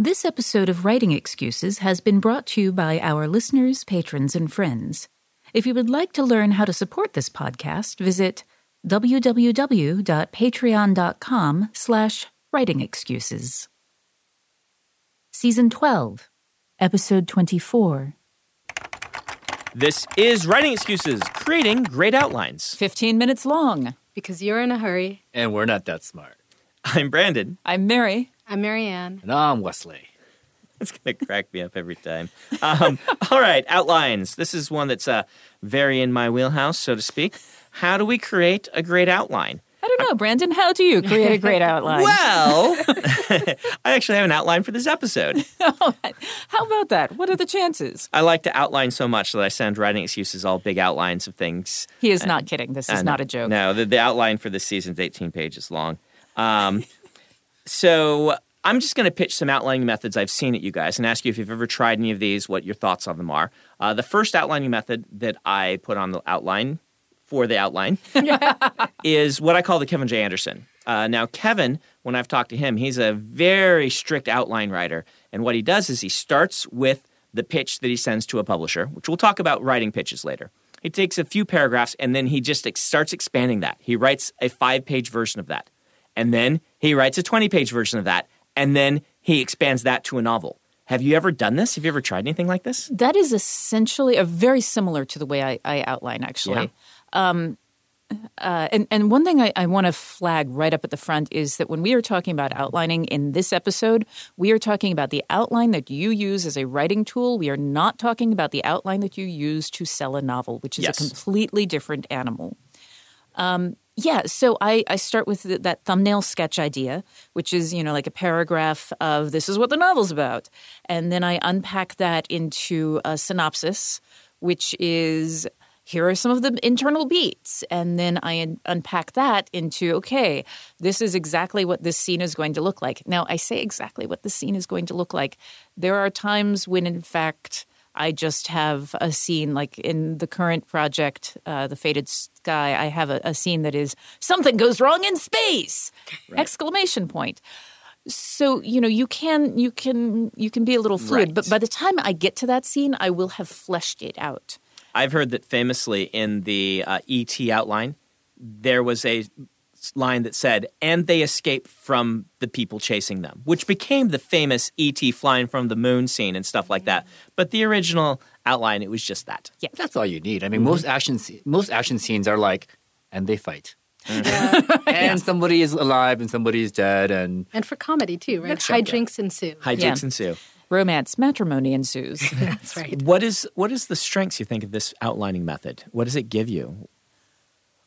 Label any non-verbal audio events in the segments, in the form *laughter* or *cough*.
This episode of Writing Excuses has been brought to you by our listeners, patrons, and friends. If you would like to learn how to support this podcast, visit www.patreon.com slash writingexcuses. Season 12, Episode 24. This is Writing Excuses, creating great outlines. 15 minutes long. Because you're in a hurry. And we're not that smart. I'm Brandon. I'm Mary. I'm Mary Anne. And I'm Wesley. It's going to crack me up every time. Um, *laughs* all right, outlines. This is one that's uh, very in my wheelhouse, so to speak. How do we create a great outline? I don't know, Brandon. How do you create a great *laughs* outline? Well, *laughs* I actually have an outline for this episode. How about that? What are the chances? I like to outline so much that I send writing excuses all big outlines of things. He is not kidding. This is Uh, not a joke. No, the, the outline for this season is 18 pages long. Um, so I'm just going to pitch some outlining methods I've seen at you guys and ask you if you've ever tried any of these, what your thoughts on them are. Uh, the first outlining method that I put on the outline for the outline *laughs* is what I call the Kevin J. Anderson. Uh, now, Kevin, when I've talked to him, he's a very strict outline writer. And what he does is he starts with the pitch that he sends to a publisher, which we'll talk about writing pitches later. He takes a few paragraphs and then he just ex- starts expanding that. He writes a five page version of that. And then he writes a 20 page version of that. And then he expands that to a novel. Have you ever done this? Have you ever tried anything like this? That is essentially a very similar to the way I, I outline, actually. Um, uh, and, and one thing I, I want to flag right up at the front is that when we are talking about outlining in this episode, we are talking about the outline that you use as a writing tool. We are not talking about the outline that you use to sell a novel, which is Yes. a completely different animal. Um, yeah, so I, I start with th- that thumbnail sketch idea, which is, you know, like a paragraph of this is what the novel's about. And then I unpack that into a synopsis, which is here are some of the internal beats. And then I un- unpack that into okay, this is exactly what this scene is going to look like. Now, I say exactly what the scene is going to look like. There are times when, in fact, I just have a scene like in the current project, uh, The Fated Sky. I have a, a scene that is something goes wrong in space! Exclamation point. So you know you can you can you can be a little fluid, Right. but by the time I get to that scene, I will have fleshed it out. I've heard that famously in the uh, ET outline, there was a line that said, and they escape from the people chasing them, which became the famous ET flying from the moon scene and stuff like that. But the original outline, it was just that. Yeah, That's all you need. I mean, mm-hmm. most action most action scenes are like, and they fight. Mm-hmm. *laughs* and somebody is alive and somebody is dead, and And for comedy too, right? Hijinks ensue. Hijinks Yeah. ensue. Romance, matrimony ensues. *laughs* That's right. What is what is the strengths you think of this outlining method? What does it give you?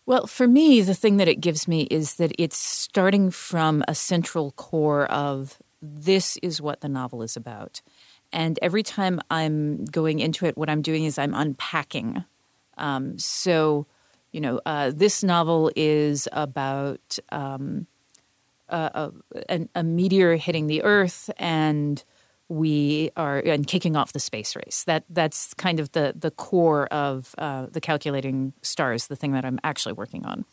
Well, for me, the thing that it gives me is that it's starting from a central core of this is what the novel is about. And every time I'm going into it, what I'm doing is I'm unpacking. Um, so, you know, uh, this novel is about um, a, a, a meteor hitting the Earth and we are and kicking off the space race. That that's kind of the the core of uh, the calculating stars, the thing that I'm actually working on.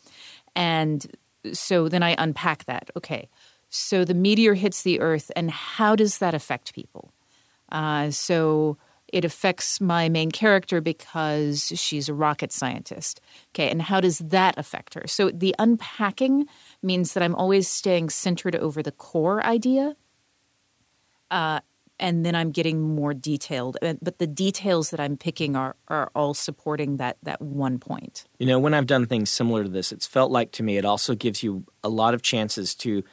And so then I unpack that. Okay, so the meteor hits the Earth, and how does that affect people? Uh, so it affects my main character because she's a rocket scientist. Okay, and how does that affect her? So the unpacking means that I'm always staying centered over the core idea. Uh, and then I'm getting more detailed, but the details that I'm picking are, are all supporting that that one point. You know, when I've done things similar to this, it's felt like to me it also gives you a lot of chances to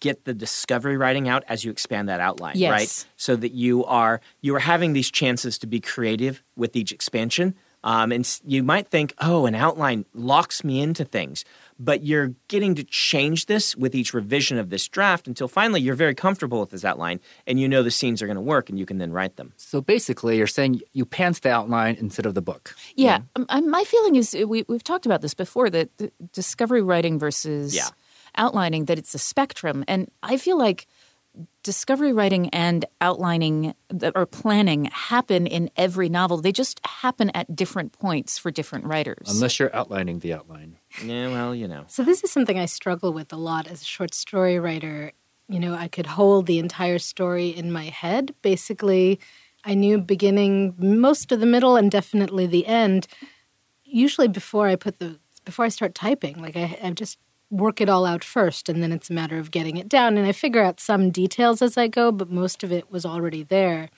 get the discovery writing out as you expand that outline, Yes. right? So that you are you are having these chances to be creative with each expansion. Um, and you might think, oh, an outline locks me into things, but you're getting to change this with each revision of this draft until finally you're very comfortable with this outline and you know the scenes are going to work and you can then write them. so basically, you're saying you pants the outline instead of the book. Yeah, um, um, my feeling is uh, we, we've talked about this before that discovery writing versus Yeah. outlining that it's a spectrum, and I feel like discovery writing and outlining th- or planning happen in every novel. They just happen at different points for different writers. Unless you're outlining the outline. Yeah, well, you know. So this is something I struggle with a lot as a short story writer. You know, I could hold the entire story in my head. Basically, I knew beginning, most of the middle, and definitely the end. Usually before I put the before I start typing, like I, I just work it all out first, and then it's a matter of getting it down. And I figure out some details as I go, but most of it was already there.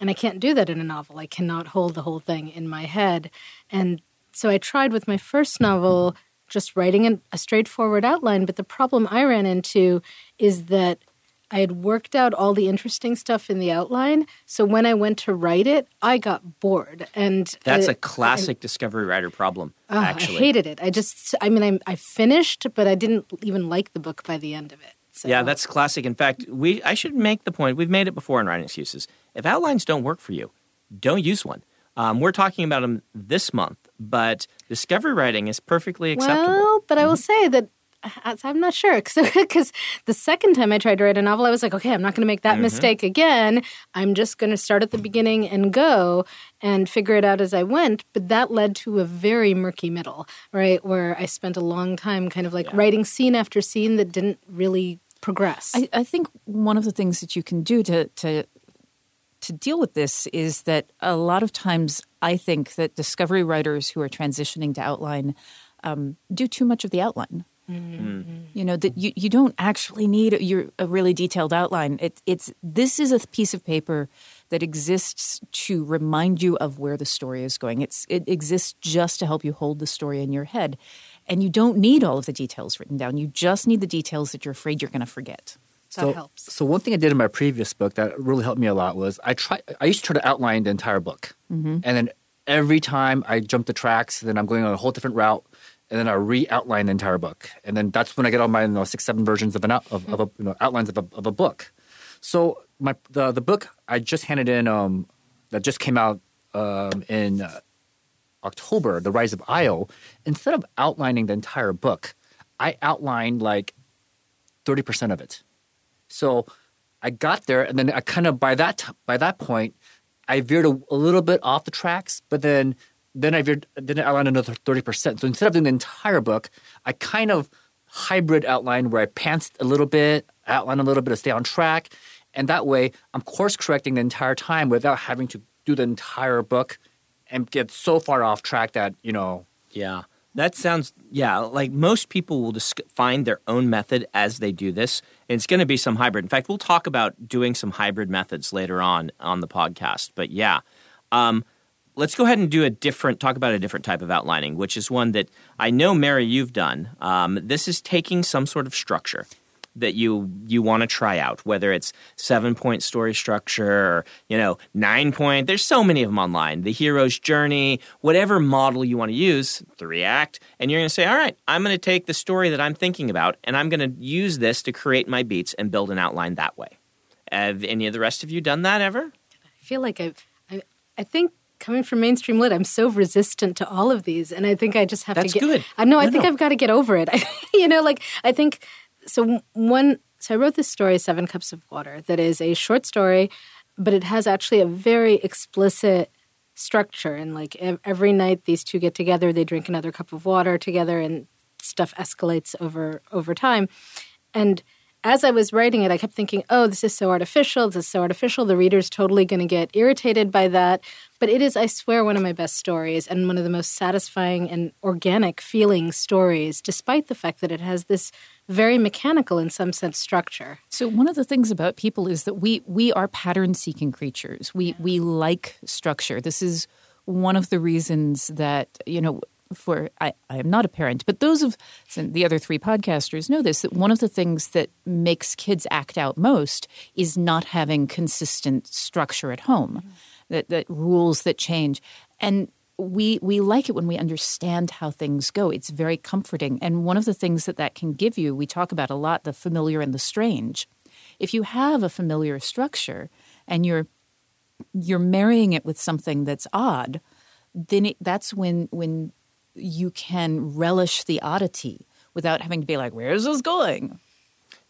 And I can't do that in a novel. I cannot hold the whole thing in my head. And so I tried with my first novel just writing an, a straightforward outline. But the problem I ran into is that I had worked out all the interesting stuff in the outline. So when I went to write it, I got bored. And That's uh, a classic discovery writer problem, oh, actually. I hated it. I just, I mean, I, I finished, but I didn't even like the book by the end of it. So. Yeah, that's classic. In fact, we I should make the point. We've made it before in writing excuses. If outlines don't work for you, don't use one. Um, we're talking about them this month, but discovery writing is perfectly acceptable. Well, but I will say that uh, I'm not sure because *laughs* the second time I tried to write a novel, I was like, okay, I'm not going to make that mistake again. I'm just going to start at the beginning and go and figure it out as I went. But that led to a very murky middle, right? Where I spent a long time kind of like writing scene after scene that didn't really progress. I, I think one of the things that you can do to to to deal with this is that a lot of times I think that discovery writers who are transitioning to outline um, do too much of the outline. Mm-hmm. Mm. Mm-hmm. You know that you, you don't actually need a, your, a really detailed outline. It, it's this is a piece of paper that exists to remind you of where the story is going. It's it exists just to help you hold the story in your head, and you don't need all of the details written down. You just need the details that you're afraid you're going to forget. that so, helps. So one thing I did in my previous book that really helped me a lot was I try. I used to try to outline the entire book, mm-hmm. and then every time I jump the tracks, then I'm going on a whole different route, and then I re-outline the entire book, and then that's when I get all my you know, six, seven versions of an out, of, of a, you know, outlines of a, of a book. So my the the book I just handed in um, that just came out um, in uh, October, The Rise of Io. Instead of outlining the entire book, I outlined like thirty percent of it. So I got there, and then I kind of by that by that point, I veered a, a little bit off the tracks, but then then I then I outlined another thirty percent. So instead of doing the entire book, I kind of hybrid outline where I pantsed a little bit, outline a little bit to stay on track, and that way I'm course correcting the entire time without having to do the entire book and get so far off track that you know Yeah. That sounds, yeah, like most people will just find their own method as they do this. And it's going to be some hybrid. In fact, we'll talk about doing some hybrid methods later on on the podcast. But yeah. Um, let's go ahead and do a different talk about a different type of outlining, which is one that I know, Mary, you've done. Um, this is taking some sort of structure that you you want to try out, whether it's seven point story structure or you know nine point. There's so many of them online. The hero's journey, whatever model you want to use, three act, and you're going to say, all right, I'm going to take the story that I'm thinking about, and I'm going to use this to create my beats and build an outline that way. Have any of the rest of you done that ever? I feel like I've, I, I think coming from mainstream lit, I'm so resistant to all of these, and I think I just have That's to get. good. Uh, I know. I think no. I've got to get over it. *laughs* you know, like I think so. One. So I wrote this story, Seven Cups of Water, that is a short story, but it has actually a very explicit structure. And like ev- every night, these two get together, they drink another cup of water together, and stuff escalates over over time. And as I was writing it, I kept thinking, oh, this is so artificial. This is so artificial. The reader's totally going to get irritated by that. But it is, I swear, one of my best stories and one of the most satisfying and organic feeling stories, despite the fact that it has this very mechanical, in some sense, structure. So one of the things about people is that we we are pattern seeking creatures. We we like structure. This is one of the reasons that you know for I, I am not a parent, but those of the other three podcasters know this that one of the things that makes kids act out most is not having consistent structure at home, mm-hmm. that that rules that change. And we we like it when we understand how things go. It's very comforting. And one of the things that that can give you, we talk about a lot, the familiar and the strange. If you have a familiar structure and you're you're marrying it with something that's odd, then it, that's when when you can relish the oddity without having to be like, "Where's this going?"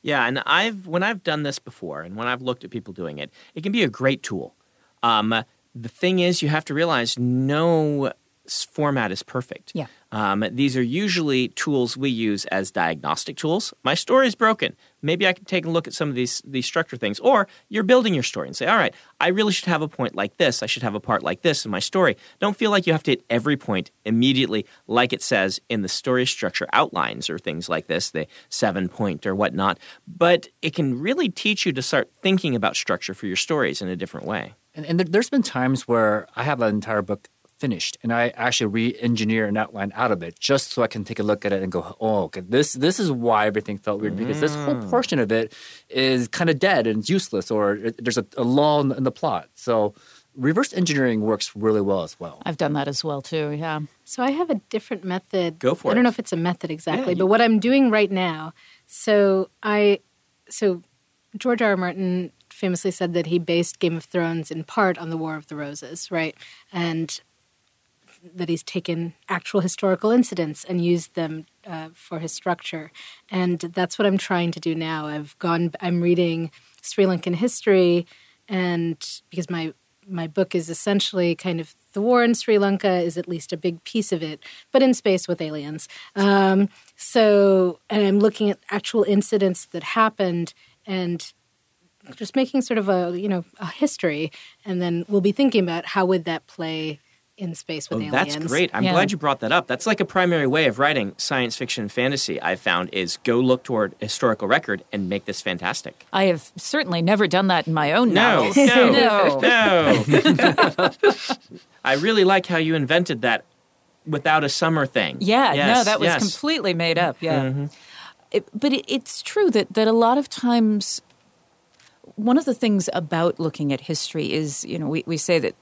Yeah, and I've when I've done this before, and when I've looked at people doing it, it can be a great tool. Um, the thing is, you have to realize no format is perfect. Yeah. Um, these are usually tools we use as diagnostic tools. My story is broken. Maybe I can take a look at some of these these structure things. Or you're building your story and say, all right, I really should have a point like this. I should have a part like this in my story. Don't feel like you have to hit every point immediately, like it says in the story structure outlines or things like this, the seven point or whatnot. But it can really teach you to start thinking about structure for your stories in a different way. And, and there, there's been times where I have an entire book finished and I actually re-engineer an outline out of it just so I can take a look at it and go, oh, okay, this this is why everything felt weird because this whole mm. portion of it is kind of dead and it's useless or it, there's a, a lull in, in the plot. So reverse engineering works really well as well. I've done that as well too. Yeah. So I have a different method. Go for I it. don't know if it's a method exactly, you- but what I'm doing right now. So I, so George R. R. Martin famously said that he based Game of Thrones in part on the War of the Roses, right? And that he's taken actual historical incidents and used them uh, for his structure. And that's what I'm trying to do now. I've gone, I'm reading Sri Lankan history, and because my my book is essentially kind of the war in Sri Lanka is at least a big piece of it, but in space with aliens. Um, so, and I'm looking at actual incidents that happened and just making sort of a you know a history, and then we'll be thinking about how would that play in space with Oh, aliens. that's great. I'm Yeah. glad you brought that up. That's like a primary way of writing science fiction and fantasy, I've found, is go look toward historical record and make this fantastic. I have certainly never done that in my own No, novels. no, *laughs* no. *laughs* *laughs* I really like how you invented that without a summer thing. Yeah, no, that was yes. Mm-hmm. completely made up. Yeah, It- but it, it's true that that a lot of times, one of the things about looking at history is, you know, we, we say that.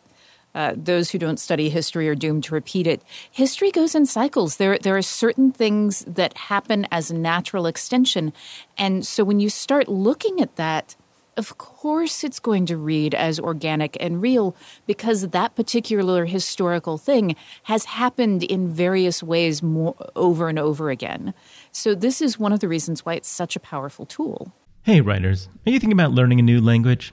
Uh, those who don't study history are doomed to repeat it. History goes in cycles. There, there are certain things that happen as natural extension, and so when you start looking at that, of course it's going to read as organic and real because that particular historical thing has happened in various ways more, over and over again. So, this is one of the reasons why it's such a powerful tool. Hey, writers, are you thinking about learning a new language?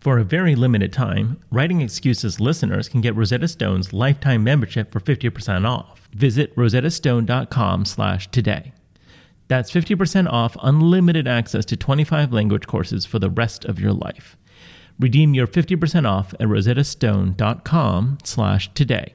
For a very limited time, Writing Excuses listeners can get Rosetta Stone's lifetime membership for 50% off. Visit rosettastone.com slash today. That's 50% off unlimited access to 25 language courses for the rest of your life. Redeem your 50% off at rosettastone.com slash today.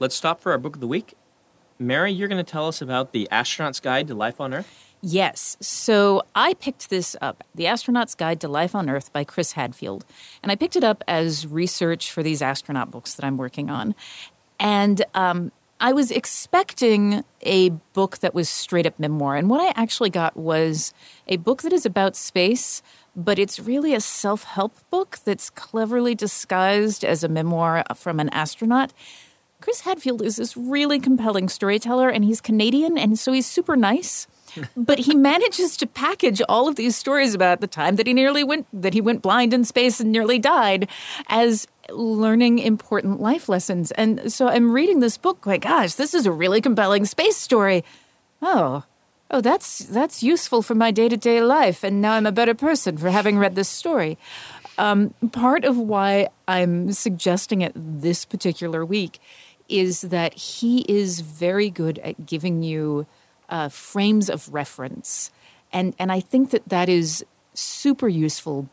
Let's stop for our book of the week. Mary, you're going to tell us about The Astronaut's Guide to Life on Earth. Yes. So I picked this up, The Astronaut's Guide to Life on Earth by Chris Hadfield. And I picked it up as research for these astronaut books that I'm working on. And um, I was expecting a book that was straight up memoir. And what I actually got was a book that is about space, but it's really a self help book that's cleverly disguised as a memoir from an astronaut. Chris Hadfield is this really compelling storyteller, and he's Canadian, and so he's super nice. *laughs* but he manages to package all of these stories about the time that he nearly went that he went blind in space and nearly died as learning important life lessons. And so I'm reading this book going, gosh, this is a really compelling space story. Oh, oh, that's that's useful for my day to day life, and now I'm a better person for having read this story. Um, part of why I'm suggesting it this particular week is that he is very good at giving you uh, frames of reference, and and I think that that is super useful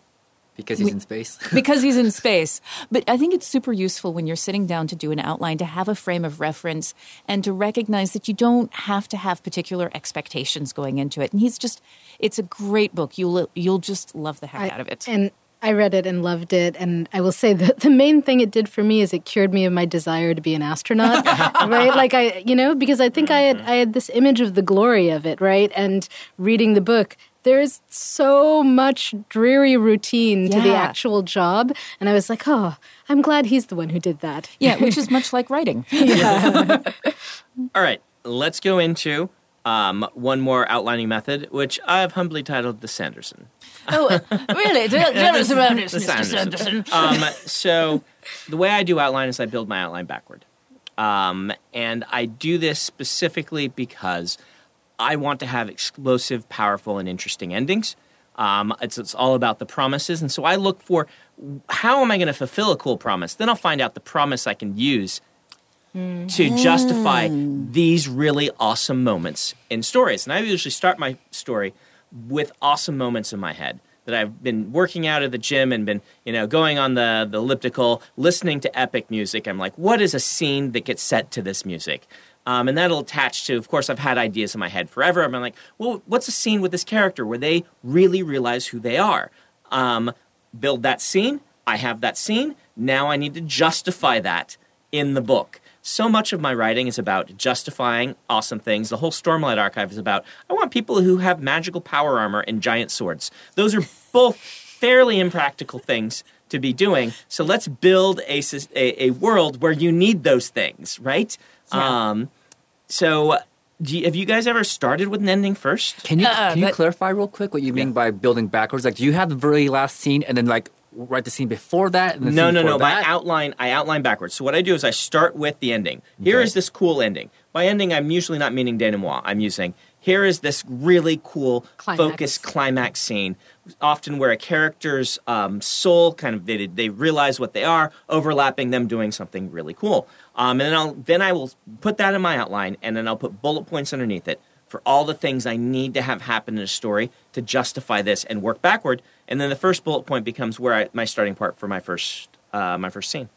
because he's in space. *laughs* because he's in space. But I think it's super useful when you're sitting down to do an outline to have a frame of reference and to recognize that you don't have to have particular expectations going into it. And he's just it's a great book. You'll you'll just love the heck I, out of it. And I read it and loved it. And I will say *laughs* that the main thing it did for me is it cured me of my desire to be an astronaut, *laughs* right? Like I, you know, because I think I had, mm-hmm. I had this image of the glory of it, right? And reading the book, there's so much dreary routine to the actual job. And I was like, oh, I'm glad he's the one who did that. yeah, which is *laughs* much like writing. All right, let's go into um, one more outlining method, which I've humbly titled the Sanderson. oh, really? *laughs* Tell, tell us about The Mr. Sanderson. Sanderson. um, *laughs* so the way I do outline is I build my outline backward. Um, and I do this specifically because I want to have explosive, powerful, and interesting endings. Um, it's, it's all about the promises. And so I look for how am I going to fulfill a cool promise? Then I'll find out the promise I can use to justify these really awesome moments in stories. And I usually start my story with awesome moments in my head that I've been working out at the gym and been, you know, going on the, the elliptical, listening to epic music. I'm like, what is a scene that gets set to this music? Um, and that'll attach to, of course, I've had ideas in my head forever. I'm like, well, what's a scene with this character where they really realize who they are? Um, build that scene. I have that scene. Now I need to justify that in the book. So much of my writing is about justifying awesome things. The whole Stormlight Archive is about I want people who have magical power armor and giant swords. Those are both fairly impractical things to be doing. So let's build a, a, a world where you need those things, right? Um, so do you, have you guys ever started with an ending first? Can you Uh, can you but- clarify real quick what you mean by building backwards? Like, do you have the very last scene and then like write the scene before that? And the no, scene no, before no. That? I outline. I outline backwards. So what I do is I start with the ending. Here Okay. is this cool ending. By ending, I'm usually not meaning denouement. I'm using here is this really cool Climax. focused climax scene, often where a character's um, soul kind of they, they realize what they are, overlapping them doing something really cool. Um, and then I'll then I will put that in my outline, and then I'll put bullet points underneath it for all the things I need to have happen in a story to justify this, and work backward. And then the first bullet point becomes where I, my starting part for my first uh, my first scene.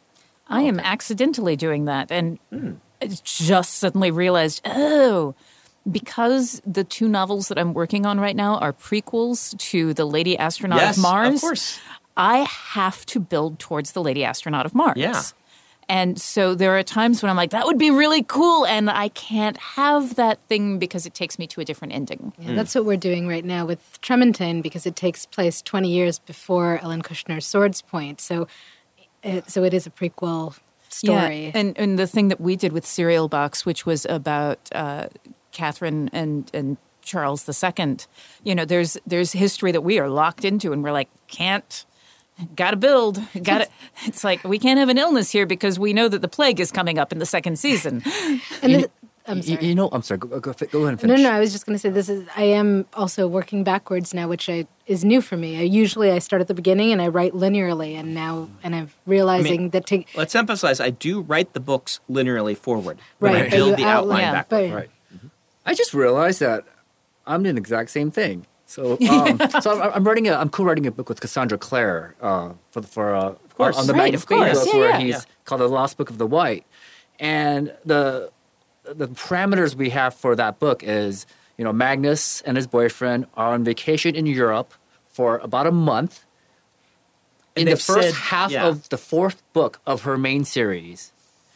I am accidentally doing that and. I just suddenly realized, oh, because the two novels that I'm working on right now are prequels to The Lady Astronaut Yes, of of course. I have to build towards The Lady Astronaut of Mars. Yeah. And so there are times when I'm like, that would be really cool. And I can't have that thing because it takes me to a different ending. Yeah, that's what we're doing right now with Tremontaine because it takes place 20 years before Ellen Kushner's Swordspoint. So, it, so it is a prequel story. Yeah, and and the thing that we did with Serial Box, which was about uh, Catherine and and Charles II, you know, there's there's history that we are locked into, and we're like, can't. Got to build. *laughs* Got to. It's like we can't have an illness here because we know that the plague is coming up in the second season. *laughs* and You, this, I'm sorry. you know, I'm sorry. Go, go, go ahead and No, finish. no, I was just going to say this is. I am also working backwards now, which I, is new for me. I usually I start at the beginning and I write linearly, and now and I'm realizing that to Let's emphasize: I do write the books linearly forward, but Right, I build the outline- outline Yeah, backward. but- Right. I just realized that I'm doing the exact same thing. So, um, so I'm, I'm writing a, I'm co-writing a book with Cassandra Clare uh, for for uh, of course. on the Right, Magnus of book Yeah, where yeah. he's Yeah. called the Lost Book of the White, and the the parameters we have for that book is you know Magnus and his boyfriend are on vacation in Europe for about a month. And in the first said- half of the fourth book of her main series,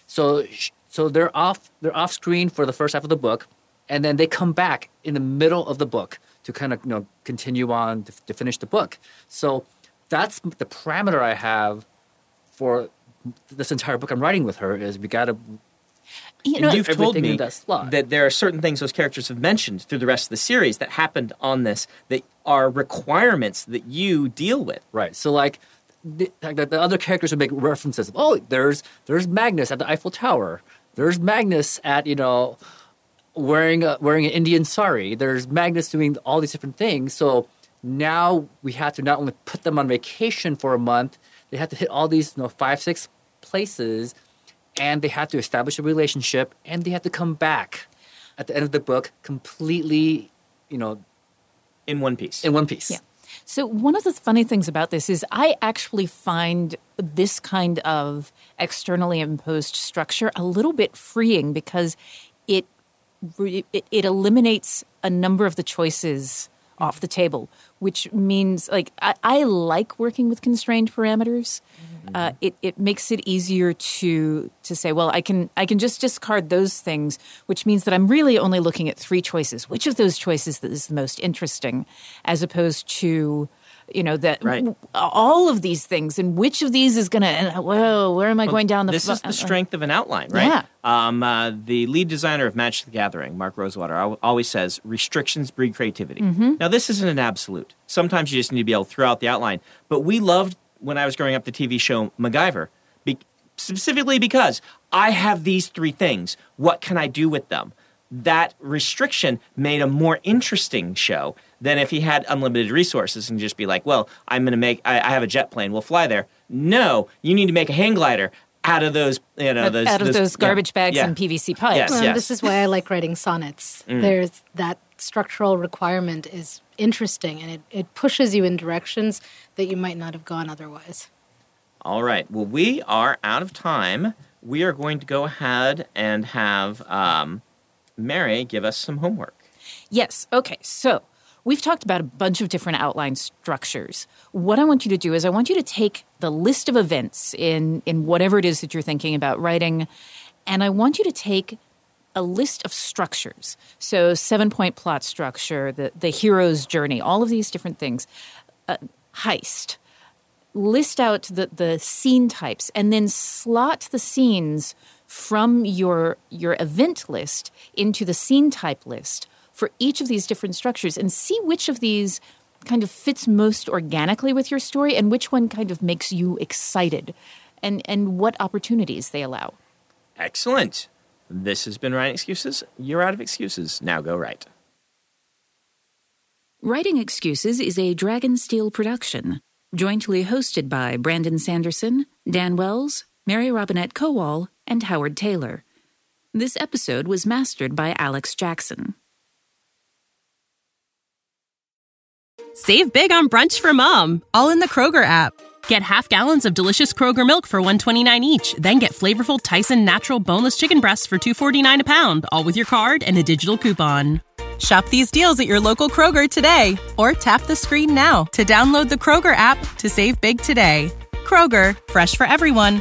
so so they're off they're off screen for the first half of the book, and then they come back in the middle of the book to kind of you know continue on to, to finish the book. So that's the parameter I have for this entire book I'm writing with her is we got to You know, you've told me that there are certain things those characters have mentioned through the rest of the series that happened on this that are requirements that you deal with. Right. So like the, like the, the other characters would make references. Oh, there's there's Magnus at the Eiffel Tower. There's Magnus at you know wearing a, wearing an Indian sari. There's Magnus doing all these different things. So now we have to not only put them on vacation for a month, they have to hit all these you know five six places, and they have to establish a relationship, and they have to come back at the end of the book completely, you know, In one piece. in one piece. Yeah. So one of the funny things about this is I actually find this kind of externally imposed structure a little bit freeing because it re- it, it eliminates a number of the choices off the table, which means like I, I like working with constrained parameters. Uh, it it makes it easier to to say, well, I can I can just discard those things, which means that I'm really only looking at three choices. Which of those choices is the most interesting, as opposed to you know that Right. all of these things and which of these is going to whoa where am i going down the this fu- is the strength of an outline, right? Yeah. Um, uh, the lead designer of Magic the Gathering, Mark Rosewater, always says restrictions breed creativity. Mm-hmm. Now, this isn't an absolute. Sometimes you just need to be able to throw out the outline. But we loved when I was growing up the TV show MacGyver, be- specifically because I have these three things. What can I do with them? That restriction made a more interesting show than if he had unlimited resources and just be like, well, I'm going to make, I, I have a jet plane, we'll fly there. No, you need to make a hang glider out of those, you know, those, out of those, yeah, garbage bags yeah. and pvc pipes Yes, Well, yes. This is why I like writing sonnets. Mm. There's that structural requirement is interesting and it, it pushes you in directions that you might not have gone otherwise. All right. Well, we are out of time. We are going to go ahead and have um, Mary give us some homework. Yes. Okay. So we've talked about a bunch of different outline structures. What I want you to do is I want you to take the list of events in in whatever it is that you're thinking about writing, and I want you to take a list of structures. So seven point plot structure, the the hero's journey, all of these different things, uh, heist. List out the, the scene types and then slot the scenes from your your event list into the scene type list for each of these different structures and see which of these kind of fits most organically with your story and which one kind of makes you excited and, and what opportunities they allow. Excellent. This has been Writing Excuses. You're out of excuses. Now go write. Writing Excuses is a Dragonsteel production, jointly hosted by Brandon Sanderson, Dan Wells, Mary Robinette Kowal, and Howard Taylor. This episode was mastered by Alex Jackson. Save big on brunch for mom, all in the Kroger app. Get half gallons of delicious Kroger milk for 129 each, then get flavorful Tyson natural boneless chicken breasts for 249 a pound, all with your card and a digital coupon. Shop these deals at your local Kroger today or tap the screen now to download the Kroger app to save big today. Kroger, fresh for everyone.